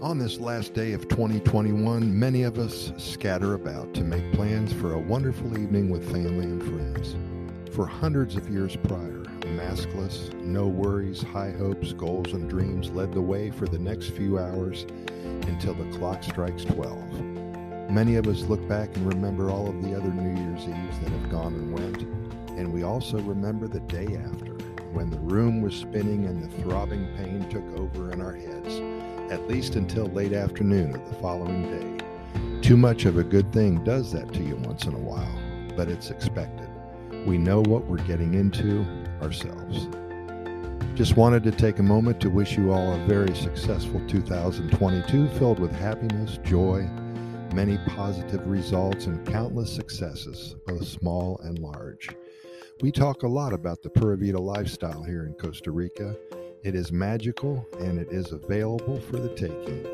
On this last day of 2021, many of us scatter about to make plans for a wonderful evening with family and friends. For hundreds of years prior, maskless, no worries, high hopes, goals, and dreams led the way for the next few hours until the clock strikes 12. Many of us look back and remember all of the other New Year's Eves that have gone and went, and we also remember the day after, when the room was spinning and the throbbing pain took over in our heads at least until late afternoon of the following day. Too much of a good thing does that to you once in a while, but it's expected. We know what we're getting into ourselves. Just wanted to take a moment to wish you all a very successful 2022 filled with happiness, joy, many positive results, and countless successes, both small and large. We talk a lot about the Pura Vida lifestyle here in Costa Rica it is magical and it is available for the taking.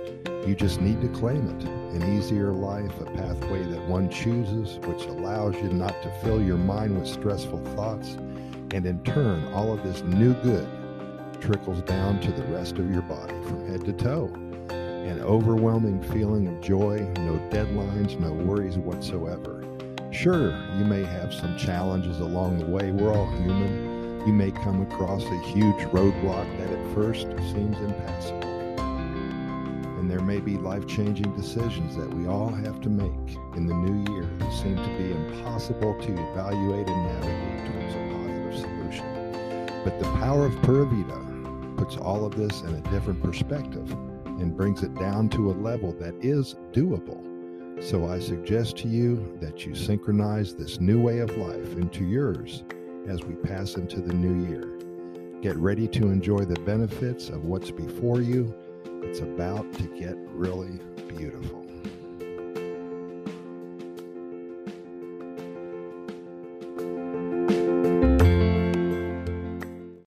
You just need to claim it. An easier life, a pathway that one chooses, which allows you not to fill your mind with stressful thoughts. And in turn, all of this new good trickles down to the rest of your body from head to toe. An overwhelming feeling of joy, no deadlines, no worries whatsoever. Sure, you may have some challenges along the way. We're all human you may come across a huge roadblock that at first seems impassable. And there may be life changing decisions that we all have to make in the new year that seem to be impossible to evaluate and navigate towards a positive solution. But the power of Pura Vida puts all of this in a different perspective and brings it down to a level that is doable. So I suggest to you that you synchronize this new way of life into yours as we pass into the new year. Get ready to enjoy the benefits of what's before you. It's about to get really